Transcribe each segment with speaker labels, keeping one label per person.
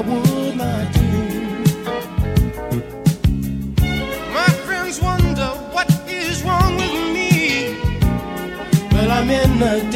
Speaker 1: Would not do. My friends wonder what is wrong with me. Well, I'm in the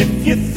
Speaker 2: If you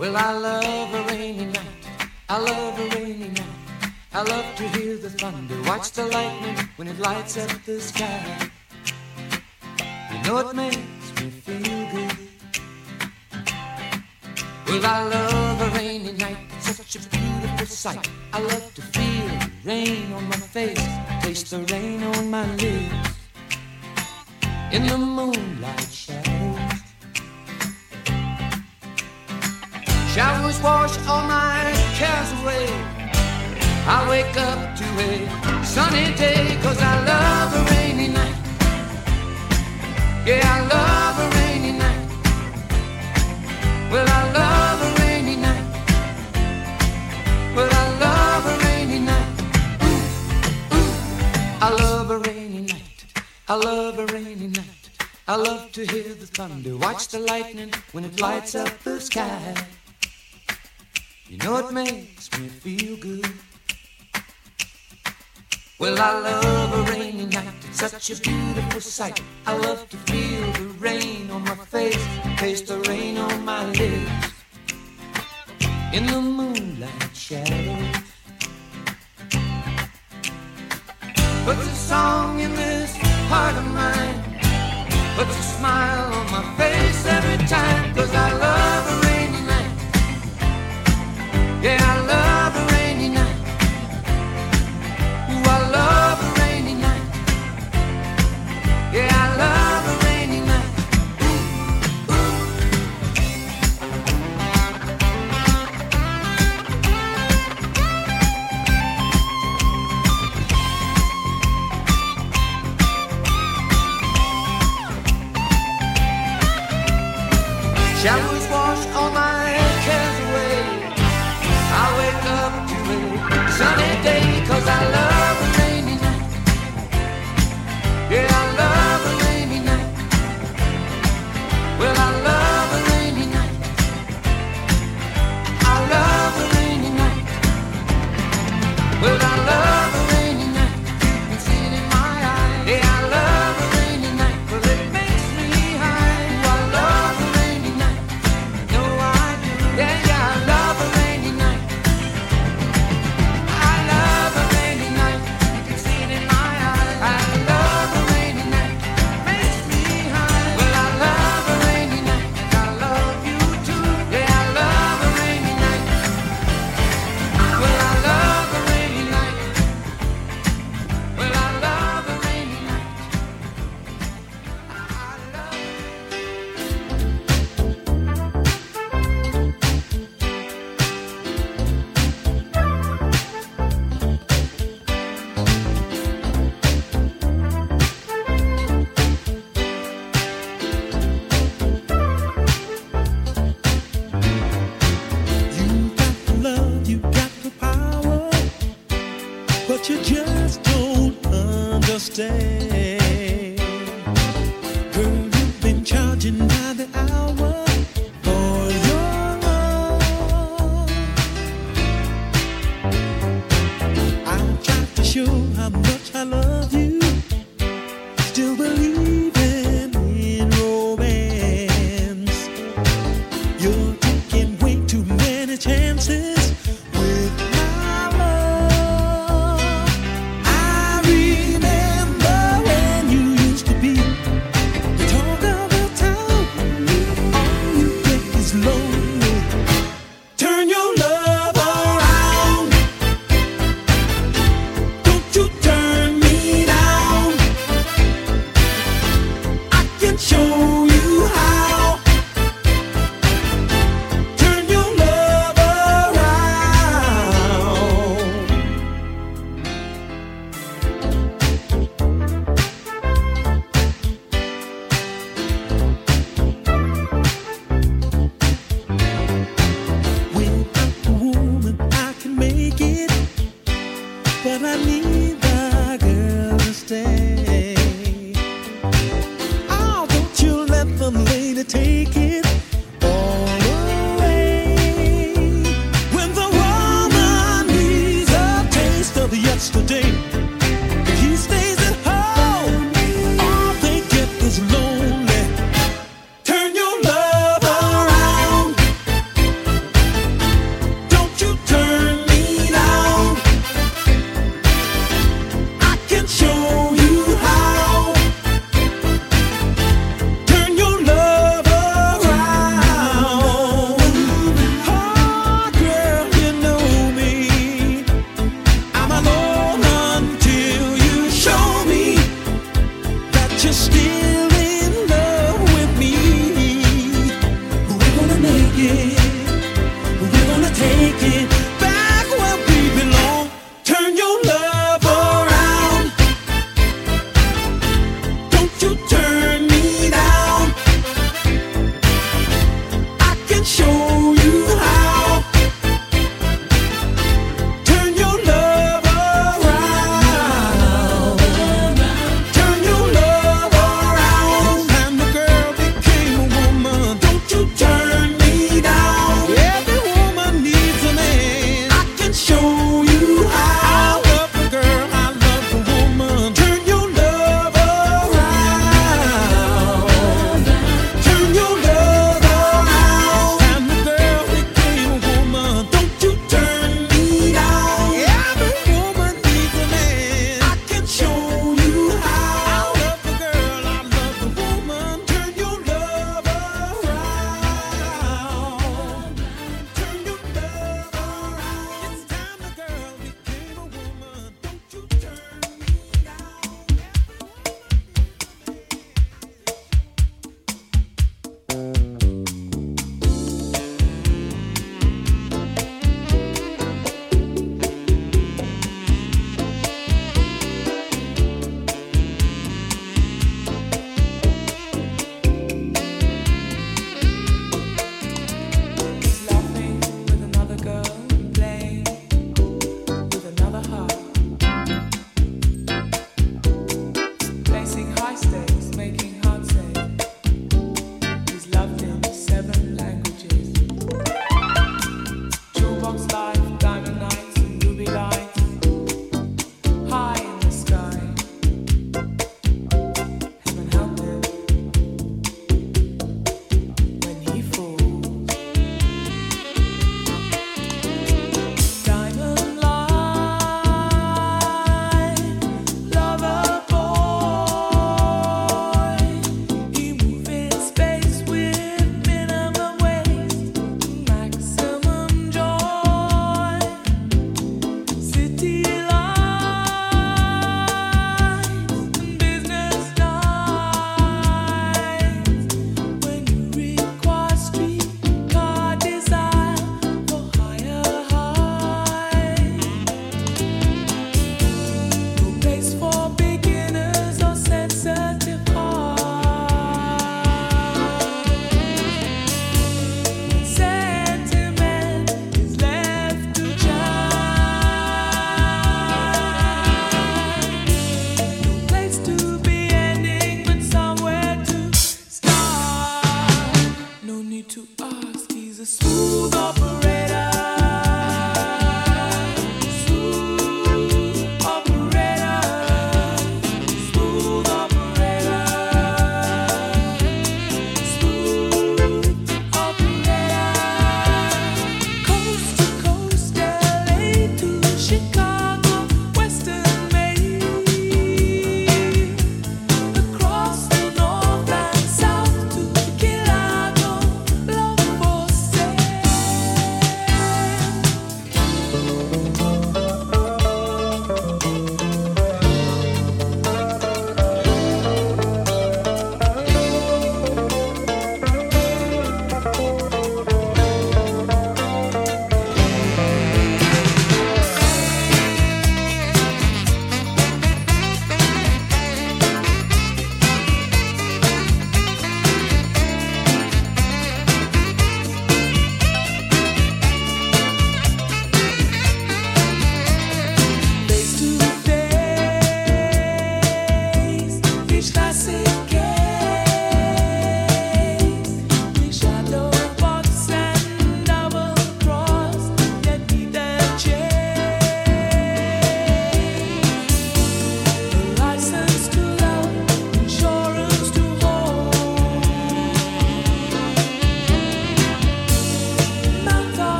Speaker 3: Well,
Speaker 4: I
Speaker 5: love
Speaker 6: a rainy night. I love a rainy night. I love to hear the thunder, watch the lightning when it lights up the sky. You know it makes me feel good. Well, I love a rainy night. It's such a beautiful sight. I love to feel the rain on my face, taste the rain on my lips. In the moonlight shadows. Showers wash all my cares away. I wake up to a sunny day cause I love a rainy night. Yeah, I love a rainy night. Well, I love a rainy night. Well, I love a rainy night. Ooh, ooh. I love a rainy night. I love a rainy night. I love to hear the thunder, watch the lightning when it lights up the sky. You know it makes me feel good. Well, I love a rainy night. It's such a beautiful sight. I love to feel the rain on my face, taste the rain on my lips. In the moonlight shadows. Puts a song in this heart of mine. Puts a smile on my face every time. Cause I love cause I love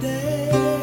Speaker 7: begin